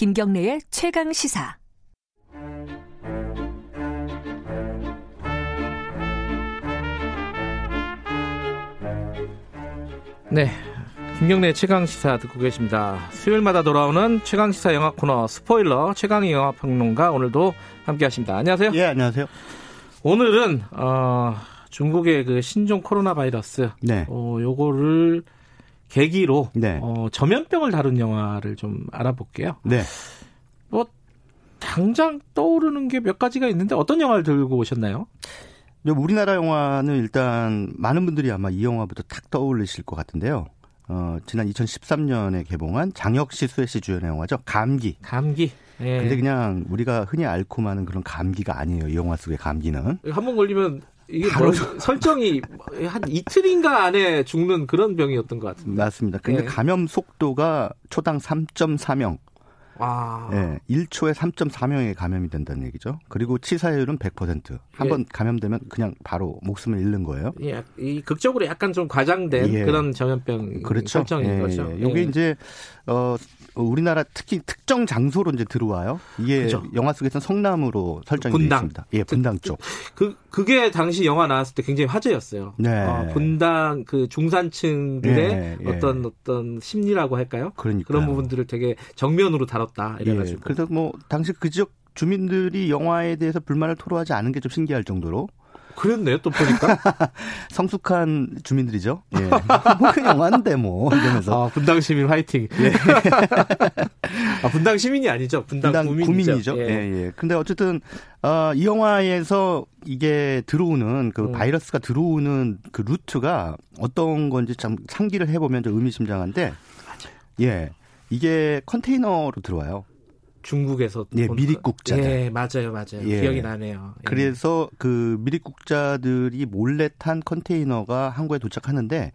김경래의 최강 시사. 네. 김경래 최강 시사 듣고 계십니다. 수요일마다 돌아오는 최강 시사 영화 코너 스포일러 최강의 영화 평론가 오늘도 함께 하십니다. 안녕하세요. 예, 안녕하세요. 오늘은 어, 중국의 그 신종 코로나 바이러스 네. 어, 요거를 계기로 네. 어, 전염병을 다룬 영화를 좀 알아볼게요. 네. 뭐 당장 떠오르는 게 몇 가지가 있는데 어떤 영화를 들고 오셨나요? 우리나라 영화는 일단 많은 분들이 아마 이 영화부터 탁 떠올리실 것 같은데요. 어, 지난 2013년에 개봉한 장혁 씨, 수혜 씨 주연의 영화죠. 감기. 감기. 예. 근데 그냥 우리가 흔히 앓고 마는 그런 감기가 아니에요. 이 영화 속의 감기는. 한 번 걸리면 이게 바로 뭐, 설정이 한 이틀인가 안에 죽는 그런 병이었던 것 같습니다. 맞습니다. 근데 예. 감염 속도가 초당 3.4명. 와. 예, 1초에 3.4명이 감염이 된다는 얘기죠. 그리고 치사율은 100%. 한 예. 번 감염되면 그냥 바로 목숨을 잃는 거예요. 예, 이 극적으로 약간 좀 과장된 예. 그런 전염병 그렇죠. 설정인 예, 거죠. 예. 이게 예. 이제 어 우리나라 특히 특정 장소로 이제 들어와요. 이게 그죠. 영화 속에서는 성남으로 설정이 되어. 있습니다. 예, 분당 쪽. 그 그게 당시 영화 나왔을 때 굉장히 화제였어요. 네. 어, 분당 그 중산층들의 예, 예. 어떤 어떤 심리라고 할까요? 그러니까 그런 부분들을 되게 정면으로 다뤘다 이래가지고. 예, 그래서 뭐 당시 그 지역 주민들이 영화에 대해서 불만을 토로하지 않은 게 좀 신기할 정도로 그랬네요. 또 보니까 성숙한 주민들이죠. 예. 뭐그 영화인데 뭐 이러면서 아, 분당 시민 화이팅. 예. 아, 분당 시민이 아니죠. 분당, 분당 구민이죠. 구민이죠. 예, 예. 근데 어쨌든 어, 이 영화에서 이게 들어오는 그 음. 바이러스가 들어오는 그 루트가 어떤 건지 참 상기를 해보면 좀 의미심장한데, 예, 이게 컨테이너로 들어와요. 중국에서 예, 본- 미립국자들. 예, 맞아요, 맞아요. 예. 기억이 나네요. 예. 그래서 그 미립국자들이 몰래 탄 컨테이너가 한국에 도착하는데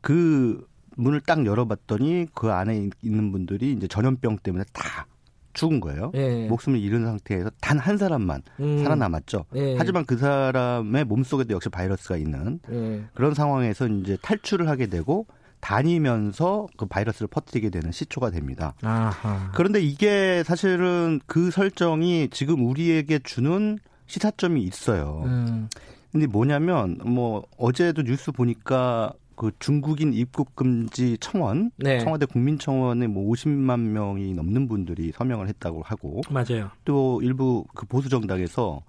그 문을 딱 열어봤더니 그 안에 있는 분들이 이제 전염병 때문에 다 죽은 거예요. 예. 목숨을 잃은 상태에서 단 한 사람만 음. 살아남았죠. 예. 하지만 그 사람의 몸 속에도 역시 바이러스가 있는 예. 그런 상황에서 이제 탈출을 하게 되고 다니면서 그 바이러스를 퍼뜨리게 되는 시초가 됩니다. 아하. 그런데 이게 사실은 그 설정이 지금 우리에게 주는 시사점이 있어요. 음. 근데 뭐냐면 뭐 어제도 뉴스 보니까 그 중국인 입국 금지 청원, 네. 청와대 국민청원에 뭐 50만 명이 넘는 분들이 서명을 했다고 하고 맞아요. 또 일부 그 보수 정당에서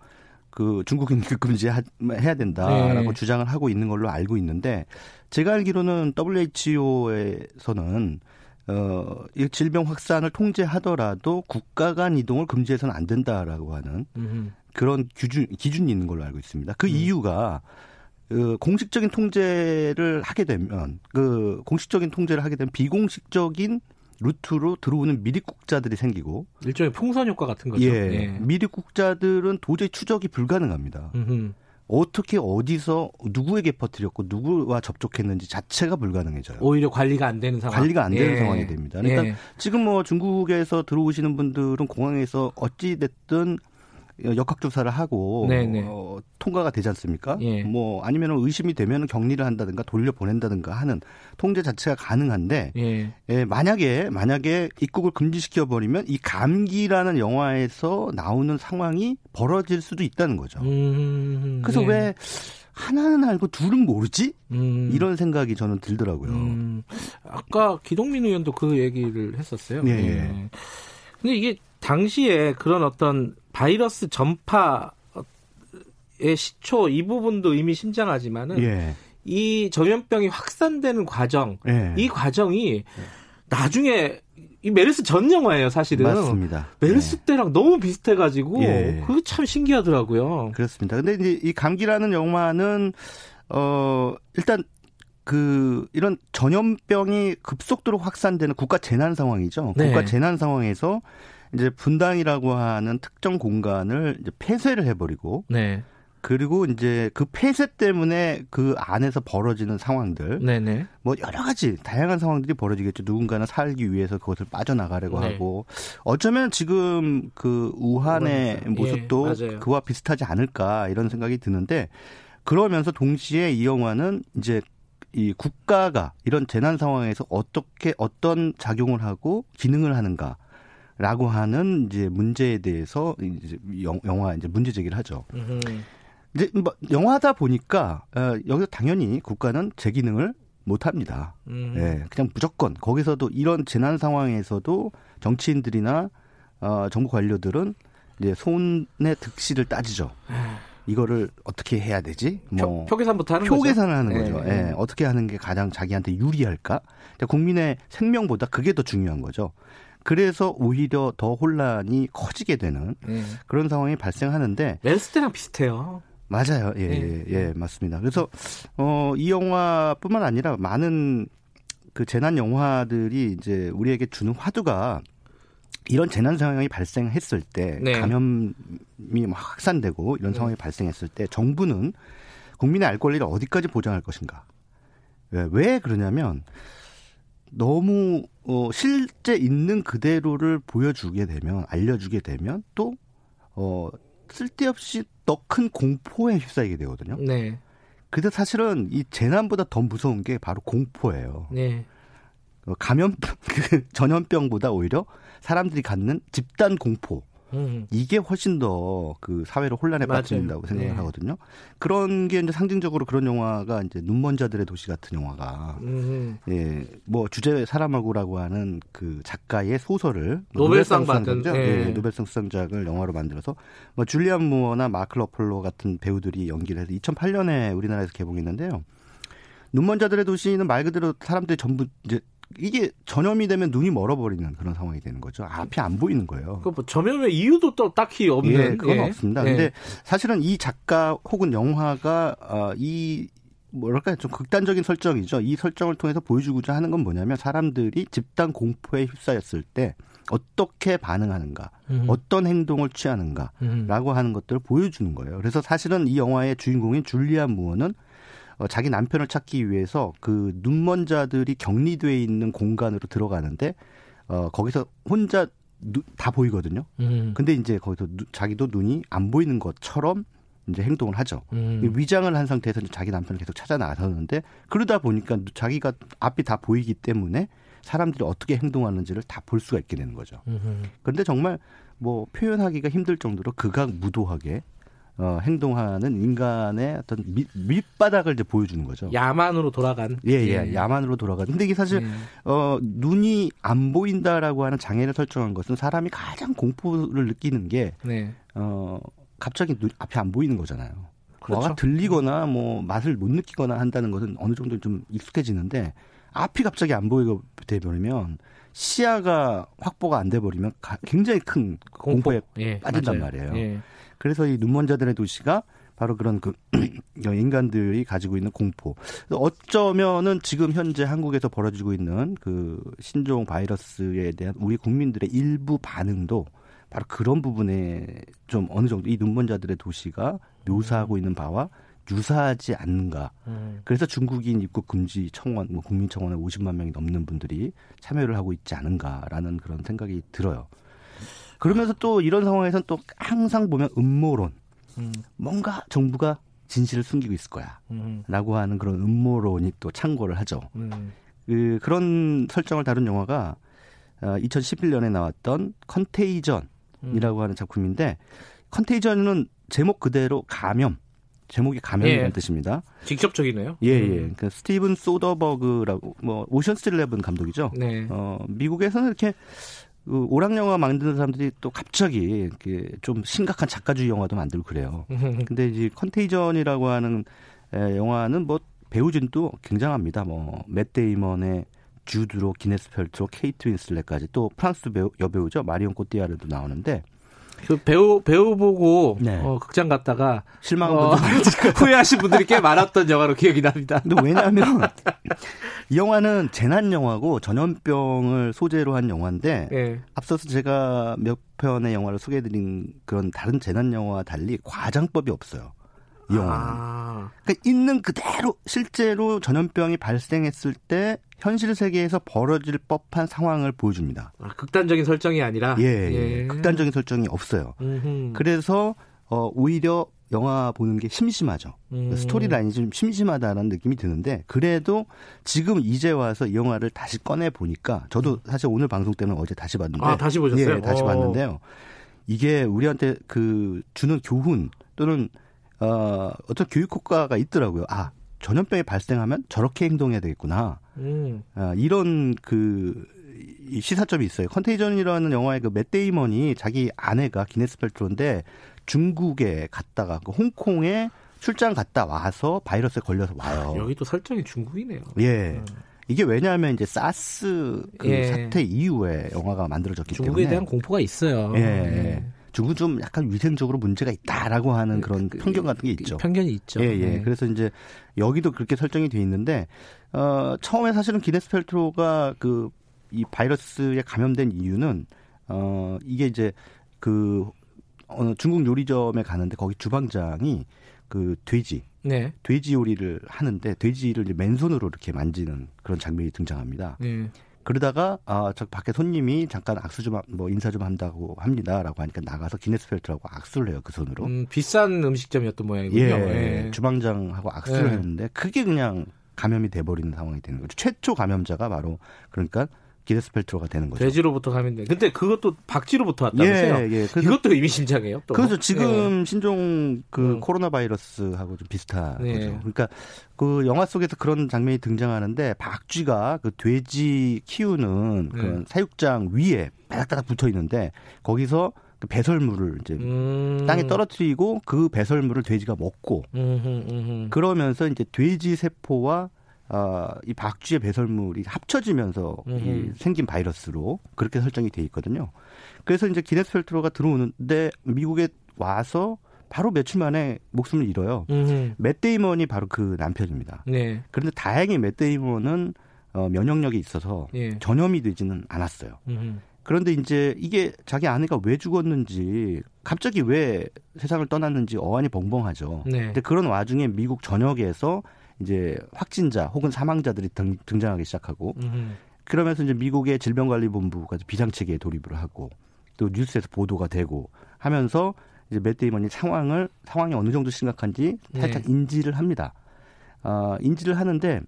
그 중국인 입국 금지 하- 해야 된다라고 네. 주장을 하고 있는 걸로 알고 있는데 제가 알기로는 WHO에서는 어, 이 질병 확산을 통제하더라도 국가 간 이동을 금지해서는 안 된다라고 하는 음. 그런 기준, 기준이 있는 걸로 알고 있습니다. 그 음. 이유가 그 공식적인 통제를 하게 되면 그 공식적인 통제를 하게 되면 비공식적인 루트로 들어오는 미립국자들이 생기고 일종의 풍선 효과 같은 거죠. 예, 미립국자들은 도저히 추적이 불가능합니다. 음흠. 어떻게 어디서 누구에게 퍼뜨렸고 누구와 접촉했는지 자체가 불가능해져요. 오히려 관리가 안 되는 상황. 관리가 안 되는 예. 상황이 됩니다. 그러니까 예. 지금 뭐 중국에서 들어오시는 분들은 공항에서 어찌 됐든 역학조사를 하고 네네. 어, 통과가 되지 않습니까? 예. 뭐 아니면 의심이 되면 격리를 한다든가 돌려 보낸다든가 하는 통제 자체가 가능한데 예. 예, 만약에 만약에 입국을 금지시켜 버리면 이 감기라는 영화에서 나오는 상황이 벌어질 수도 있다는 거죠. 음, 그래서 예. 왜 하나는 알고 둘은 모르지? 음, 이런 생각이 저는 들더라고요. 음, 아까 기동민 의원도 그 얘기를 했었어요. 예. 예. 근데 이게 당시에 그런 어떤 바이러스 전파의 시초 이 부분도 이미 심장하지만은 예. 이 전염병이 확산되는 과정, 예. 이 과정이 나중에 이 메르스 전 영화예요, 사실은. 맞습니다. 메르스 예. 때랑 너무 비슷해가지고 예. 그게 참 신기하더라고요. 그렇습니다. 근데 이제 이 감기라는 영화는 어 일단 그 이런 전염병이 급속도로 확산되는 국가 재난 상황이죠. 네. 국가 재난 상황에서 이제 분당이라고 하는 특정 공간을 이제 폐쇄를 해버리고 네, 그리고 이제 그 폐쇄 때문에 그 안에서 벌어지는 상황들 네네. 뭐 여러 가지 다양한 상황들이 벌어지겠죠. 누군가는 살기 위해서 그것을 빠져나가려고 네. 하고 어쩌면 지금 그 우한의 우한, 모습도 예, 맞아요. 그와 비슷하지 않을까 이런 생각이 드는데 그러면서 동시에 이 영화는 이제 이 국가가 이런 재난 상황에서 어떻게 어떤 작용을 하고 기능을 하는가 라고 하는 이제 문제에 대해서 이제 영화 이제 문제 제기를 하죠. 음흠. 이제 뭐 영화다 보니까 어, 여기서 당연히 국가는 제 기능을 못 합니다. 음. 예, 그냥 무조건 거기서도 이런 재난 상황에서도 정치인들이나 어, 정부 관료들은 이제 손의 득실을 따지죠. 이거를 어떻게 해야 되지? 표, 표 계산부터 하는 표 거죠. 계산을 하는 네. 거죠. 예, 어떻게 하는 게 가장 자기한테 유리할까? 그러니까 국민의 생명보다 그게 더 중요한 거죠. 그래서 오히려 더 혼란이 커지게 되는 예. 그런 상황이 발생하는데 멜스 때랑 비슷해요. 맞아요. 예, 네. 예, 예, 맞습니다. 그래서 어, 이 영화뿐만 아니라 많은 그 재난 영화들이 이제 우리에게 주는 화두가 이런 재난 상황이 발생했을 때 네. 감염이 막 확산되고 이런 상황이 발생했을 때 정부는 국민의 알 권리를 어디까지 보장할 것인가? 왜, 왜 그러냐면 너무 어, 실제 있는 그대로를 보여주게 되면 알려주게 되면 또 어, 쓸데없이 더 큰 공포에 휩싸이게 되거든요. 네. 근데 사실은 이 재난보다 더 무서운 게 바로 공포예요. 네. 어, 감염 그 전염병보다 오히려 사람들이 갖는 집단 공포 음. 이게 훨씬 더 그 사회를 혼란에 맞아요. 빠뜨린다고 생각을 네. 하거든요. 그런 게 이제 상징적으로 그런 영화가 이제 눈먼 자들의 도시 같은 영화가 음. 예, 뭐 주제 사람하고라고 하는 그 작가의 소설을 노벨상 수상자죠? 받은, 예. 예, 노벨상 수상작을 영화로 만들어서 뭐 줄리안 무어나 마크 러플로 같은 배우들이 연기를 해서 2008년에 우리나라에서 개봉했는데요. 눈먼 자들의 도시는 말 그대로 사람들이 전부 이제 이게 전염이 되면 눈이 멀어버리는 그런 상황이 되는 거죠. 앞이 안 보이는 거예요. 그뭐 점염의 이유도 또 딱히 없는. 예, 그건 예. 없습니다. 예. 근데 사실은 이 작가 혹은 영화가 어, 이 뭐랄까 좀 극단적인 설정이죠. 이 설정을 통해서 보여주고자 하는 건 뭐냐면 사람들이 집단 공포에 휩싸였을 때 어떻게 반응하는가, 음. 어떤 행동을 취하는가라고 음. 하는 것들을 보여주는 거예요. 그래서 사실은 이 영화의 주인공인 줄리안 무어는 어, 자기 남편을 찾기 위해서 그 눈먼 자들이 격리돼 있는 공간으로 들어가는데 어, 거기서 혼자 누- 다 보이거든요. 음. 근데 이제 거기서 누- 자기도 눈이 안 보이는 것처럼 이제 행동을 하죠. 음. 위장을 한 상태에서 자기 남편을 계속 찾아 나서는데 그러다 보니까 누- 자기가 앞이 다 보이기 때문에 사람들이 어떻게 행동하는지를 다 볼 수가 있게 되는 거죠. 음. 그런데 정말 뭐 표현하기가 힘들 정도로 극악 무도하게 어, 행동하는 인간의 어떤 밑, 밑바닥을 이제 보여주는 거죠. 야만으로 돌아간. 예, 예, 야만으로 돌아가. 근데 이게 사실 예. 어, 눈이 안 보인다라고 하는 장애를 설정한 것은 사람이 가장 공포를 느끼는 게 네. 어, 갑자기 눈, 앞이 안 보이는 거잖아요. 그렇죠. 뭐가 들리거나 뭐 맛을 못 느끼거나 한다는 것은 어느 정도 좀 익숙해지는데 앞이 갑자기 안 보이게 돼버리면 시야가 확보가 안 돼버리면 가- 굉장히 큰 공포에 예, 빠진단 맞아요. 말이에요. 예. 그래서 이 눈먼 자들의 도시가 바로 그런 그 인간들이 가지고 있는 공포. 어쩌면은 지금 현재 한국에서 벌어지고 있는 그 신종 바이러스에 대한 우리 국민들의 일부 반응도 바로 그런 부분에 좀 어느 정도 이 눈먼 자들의 도시가 묘사하고 있는 바와 유사하지 않는가. 음. 그래서 중국인 입국 금지 청원, 뭐 국민 청원에 50만 명이 넘는 분들이 참여를 하고 있지 않은가라는 그런 생각이 들어요. 그러면서 또 이런 상황에서는 또 항상 보면 음모론, 음. 뭔가 정부가 진실을 숨기고 있을 거야. 음. 라고 하는 그런 음모론이 또 창궐을 하죠. 음. 그, 그런 설정을 다룬 영화가 어, 2011년에 나왔던 컨테이전이라고 하는 작품인데 컨테이전은 제목 그대로 감염, 제목이 감염이라는 예. 뜻입니다. 직접적이네요. 예, 음. 예. 그 스티븐 소더버그라고 뭐 오션스 11 감독이죠. 네. 어, 미국에서는 이렇게 그 오락 영화 만드는 사람들이 또 갑자기 이렇게 좀 심각한 작가주의 영화도 만들고 그래요. 음. 근데 이제 컨테이전이라고 하는 에, 영화는 뭐 배우진도 굉장합니다. 뭐맷 데이먼의 주드로, 기네스 펠트로, 케이트 윈슬렛까지 또 프랑스 배우, 여배우죠 마리온 꼬띠아르도 나오는데 그 배우 배우 보고 네. 어, 극장 갔다가 실망한 어, 분들 후회하신 분들이 꽤 많았던 영화로 기억이 납니다. 근데 왜냐하면 이 영화는 재난 영화고 전염병을 소재로 한 영화인데 예. 앞서서 제가 몇 편의 영화를 소개해드린 그런 다른 재난 영화와 달리 과장법이 없어요. 이 영화는. 아, 그러니까 있는 그대로 실제로 전염병이 발생했을 때 현실 세계에서 벌어질 법한 상황을 보여줍니다. 아, 극단적인 설정이 아니라 예, 예. 극단적인 설정이 없어요. 음흠. 그래서 어, 오히려 영화 보는 게 심심하죠. 음. 스토리 라인이 좀 심심하다는 느낌이 드는데 그래도 지금 이제 와서 이 영화를 다시 꺼내 보니까 저도 사실 오늘 방송 때는 어제 다시 봤는데 아, 다시 보셨어요? 예, 다시 어. 봤는데요. 이게 우리한테 그 주는 교훈 또는 어 어떤 교육 효과가 있더라고요. 아 전염병이 발생하면 저렇게 행동해야 되겠구나. 음. 아, 이런 그, 이 시사점이 있어요. 컨테이전이라는 영화의 그 맷 데이먼이 자기 아내가 기네스 펠트로인데 중국에 갔다가 그 홍콩에 출장 갔다 와서 바이러스에 걸려서 와요. 여기 또 설정이 중국이네요. 예. 이게 왜냐하면 이제 사스 그 예. 사태 이후에 영화가 만들어졌기 중국에 때문에 대한 공포가 있어요. 예. 네. 중국은 좀 약간 위생적으로 문제가 있다라고 하는 그런 그, 편견 같은 게 있죠. 편견이 있죠. 예, 예. 네. 그래서 이제 여기도 그렇게 설정이 돼 있는데 어 처음에 사실은 기네스 펠트로가 그 이 바이러스에 감염된 이유는 어 이게 이제 그 어느 중국 요리점에 가는데 거기 주방장이 그 돼지 네. 돼지 요리를 하는데 돼지를 맨손으로 이렇게 만지는 그런 장면이 등장합니다. 네. 그러다가 아 저 밖에 손님이 잠깐 악수 좀 뭐 인사 좀 한다고 합니다라고 하니까 나가서 기네스 펠트라고 악수를 해요 그 손으로. 음, 비싼 음식점이었던 모양이군요. 예, 예. 주방장하고 악수를 예. 했는데 그게 그냥 감염이 돼버리는 상황이 되는 거죠. 최초 감염자가 바로 그러니까 기네스 펠트로가 되는 거죠. 돼지로부터 감염돼. 근데 그것도 박쥐로부터 왔다면서요? 예, 예. 이것도 의미심장해요. 또. 그래서 지금 신종 그 음. 코로나 바이러스하고 좀 비슷한 네. 거죠. 그러니까 그 영화 속에서 그런 장면이 등장하는데 박쥐가 그 돼지 키우는 그런 네. 사육장 위에 바닥바닥 붙어 있는데 거기서 그 배설물을 이제 음. 땅에 떨어뜨리고 그 배설물을 돼지가 먹고 음흠, 음흠. 그러면서 이제 돼지 세포와 아, 이 박쥐의 배설물이 합쳐지면서 이. 생긴 바이러스로 그렇게 설정이 돼 있거든요. 그래서 이제 기네스 펠트로가 들어오는데 미국에 와서 바로 며칠 만에 목숨을 잃어요. 음흠. 맷 데이먼이 바로 그 남편입니다. 네. 그런데 다행히 맷 데이먼은 어, 면역력이 있어서 예. 전염이 되지는 않았어요. 음흠. 그런데 이제 이게 자기 아내가 왜 죽었는지 갑자기 왜 세상을 떠났는지 어안이 벙벙하죠. 네. 근데 그런 와중에 미국 전역에서 이제 확진자 혹은 사망자들이 등, 등장하기 시작하고 음흠. 그러면서 이제 미국의 질병관리본부가 비상체계에 돌입을 하고 또 뉴스에서 보도가 되고 하면서 이제 맷 데이먼이 상황을 상황이 어느 정도 심각한지 살짝 네. 인지를 합니다. 아, 인지를 하는데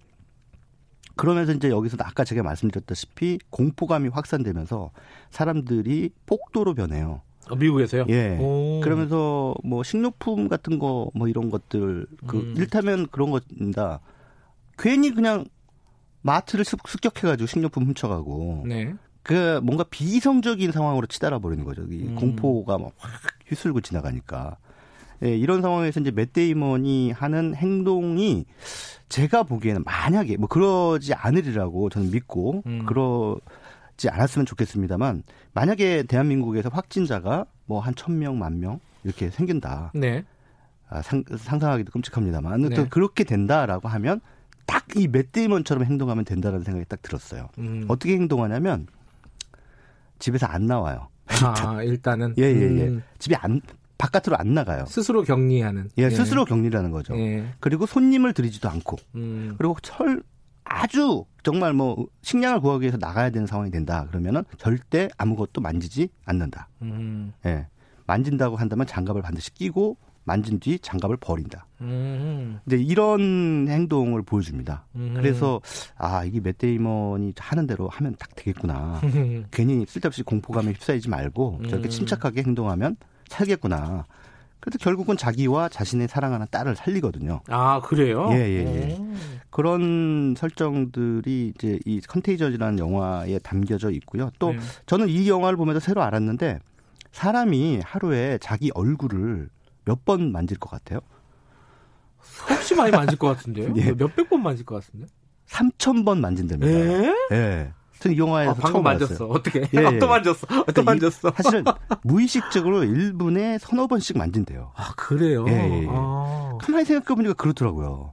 그러면서 이제 여기서 아까 제가 말씀드렸다시피 공포감이 확산되면서 사람들이 폭도로 변해요. 어, 미국에서요? 예. 오. 그러면서 뭐 식료품 같은 거 뭐 이런 것들 그 음. 일타면 그런 겁니다. 괜히 그냥 마트를 습- 습격해가지고 식료품 훔쳐가고 네. 그 뭔가 비이성적인 상황으로 치달아 버리는 거죠. 이 음. 공포가 막 확 휘슬고 지나가니까. 예, 이런 상황에서 이제 맷 데이먼이 하는 행동이 제가 보기에는 만약에 뭐 그러지 않으리라고 저는 믿고 음. 그러 지 않았으면 좋겠습니다만 만약에 대한민국에서 확진자가 뭐 한 천 명, 만 명 이렇게 생긴다. 네. 아, 상, 상상하기도 끔찍합니다만 아무튼 네. 그렇게 된다라고 하면 딱 이 맷 데이먼처럼 행동하면 된다라는 생각이 딱 들었어요. 음. 어떻게 행동하냐면 집에서 안 나와요. 아, 일단은. 예, 예, 예. 음. 집에 안 바깥으로 안 나가요. 스스로 격리하는. 예, 스스로 격리라는 거죠. 예. 그리고 손님을 들이지도 않고 음. 그리고 철 아주 정말 뭐 식량을 구하기 위해서 나가야 되는 상황이 된다. 그러면은 절대 아무것도 만지지 않는다. 음. 예. 만진다고 한다면 장갑을 반드시 끼고 만진 뒤 장갑을 버린다. 음. 이제 이런 행동을 보여줍니다. 음. 그래서 아 이게 맷 데이먼이 하는 대로 하면 딱 되겠구나. 음. 괜히 쓸데없이 공포감에 휩싸이지 말고 저렇게 음. 침착하게 행동하면 살겠구나. 그래서 결국은 자기와 자신의 사랑하는 딸을 살리거든요. 아, 그래요? 예, 예, 예. 오. 그런 설정들이 이제 이 컨테이전이라는 영화에 담겨져 있고요. 또 네. 저는 이 영화를 보면서 새로 알았는데 사람이 하루에 자기 얼굴을 몇 번 만질 것 같아요? 혹시 많이 만질 것 같은데요? 예. 몇백 번 만질 것 같은데? 3천 번 만진답니다. 예? 예. 저는 이 영화에서 아, 방금 처음 만졌어. 어떻게? 예, 예. 또 만졌어. 또 그러니까 이- 만졌어. 사실은 무의식적으로 1분에 서너 번씩 만진대요. 아, 그래요? 예, 예, 예. 아. 가만히 생각해보니까 그렇더라고요.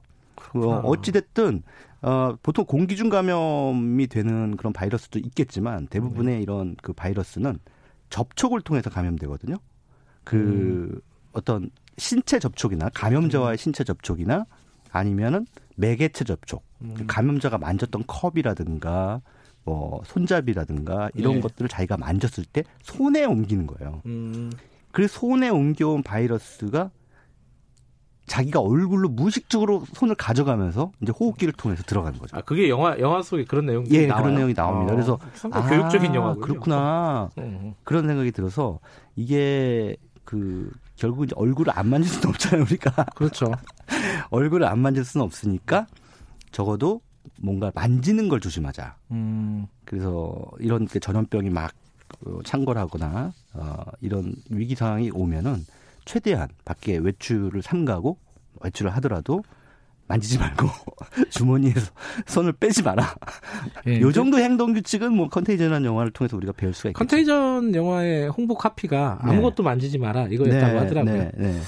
어, 어찌됐든, 어, 보통 공기중 감염이 되는 그런 바이러스도 있겠지만 대부분의 네. 이런 그 바이러스는 접촉을 통해서 감염되거든요. 그 음. 어떤 신체 접촉이나 감염자와의 신체 접촉이나 아니면은 매개체 접촉. 음. 감염자가 만졌던 컵이라든가 뭐 손잡이라든가 이런 네. 것들을 자기가 만졌을 때 손에 옮기는 거예요. 음. 그 손에 옮겨온 바이러스가 자기가 얼굴로 무의식적으로 손을 가져가면서 이제 호흡기를 통해서 들어가는 거죠. 아 그게 영화 영화 속에 그런 내용이 예, 나와요? 그런 내용이 나옵니다. 어, 그래서 상당히 교육적인 영화군요. 그렇구나. 음. 그런 생각이 들어서 이게 그 결국 이제 얼굴을 안 만질 수는 없잖아요, 우리가. 그렇죠. 얼굴을 안 만질 수는 없으니까 적어도 뭔가 만지는 걸 조심하자. 음. 그래서 이런 게 전염병이 막 어, 창궐하거나 어, 이런 위기 상황이 오면은 최대한 밖에 외출을 삼가고 외출을 하더라도 만지지 말고 주머니에서 손을 빼지 마라. 예, 요 정도 행동 규칙은 뭐 컨테이전한 영화를 통해서 우리가 배울 수가 있겠죠. 컨테이전 영화의 홍보 카피가 네. 아무것도 만지지 마라 이거였다고 하더라고요. 네, 네.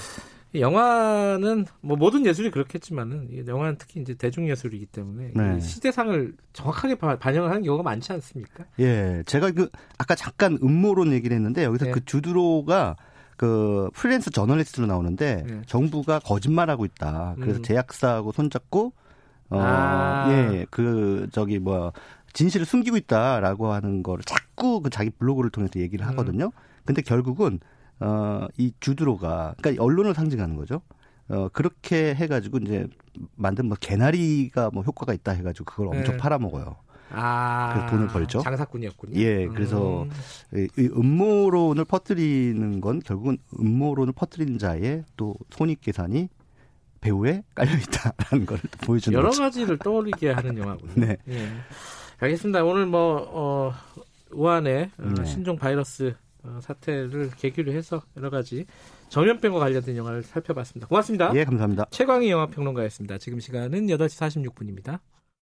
영화는 뭐 모든 예술이 그렇겠지만은 이 영화는 특히 이제 대중 예술이기 때문에 네. 이 시대상을 정확하게 바- 반영을 하는 경우가 많지 않습니까? 예, 제가 그 아까 잠깐 음모론 얘기를 했는데 여기서 네. 그 주드로가 그 프리랜서 저널리스트로 나오는데 네. 정부가 거짓말하고 있다. 그래서 음. 제약사하고 손잡고 어, 아. 예, 그 저기 뭐 진실을 숨기고 있다라고 하는 거를 자꾸 그 자기 블로그를 통해서 얘기를 음. 하거든요. 근데 결국은 어, 이 주드로가 그러니까 언론을 상징하는 거죠. 어, 그렇게 해가지고 이제 만든 뭐 개나리가 뭐 효과가 있다 해가지고 그걸 엄청 네. 팔아먹어요. 아, 그래서 돈을 벌죠. 장사꾼이었군요. 예, 그래서 음. 이, 이 음모론을 퍼뜨리는 건 결국은 음모론을 퍼뜨리는 자의 또 손익 계산이 배우에 깔려 있다라는 걸 보여주는 여러 거죠. 가지를 떠올리게 하는 영화군요. 네. 예. 알겠습니다. 오늘 뭐 어, 우한의 어, 네. 신종 바이러스 어, 사태를 계기로 해서 여러 가지 전염병과 관련된 영화를 살펴봤습니다. 고맙습니다. 예, 감사합니다. 최광희 영화평론가였습니다. 지금 시간은 8시 46분입니다.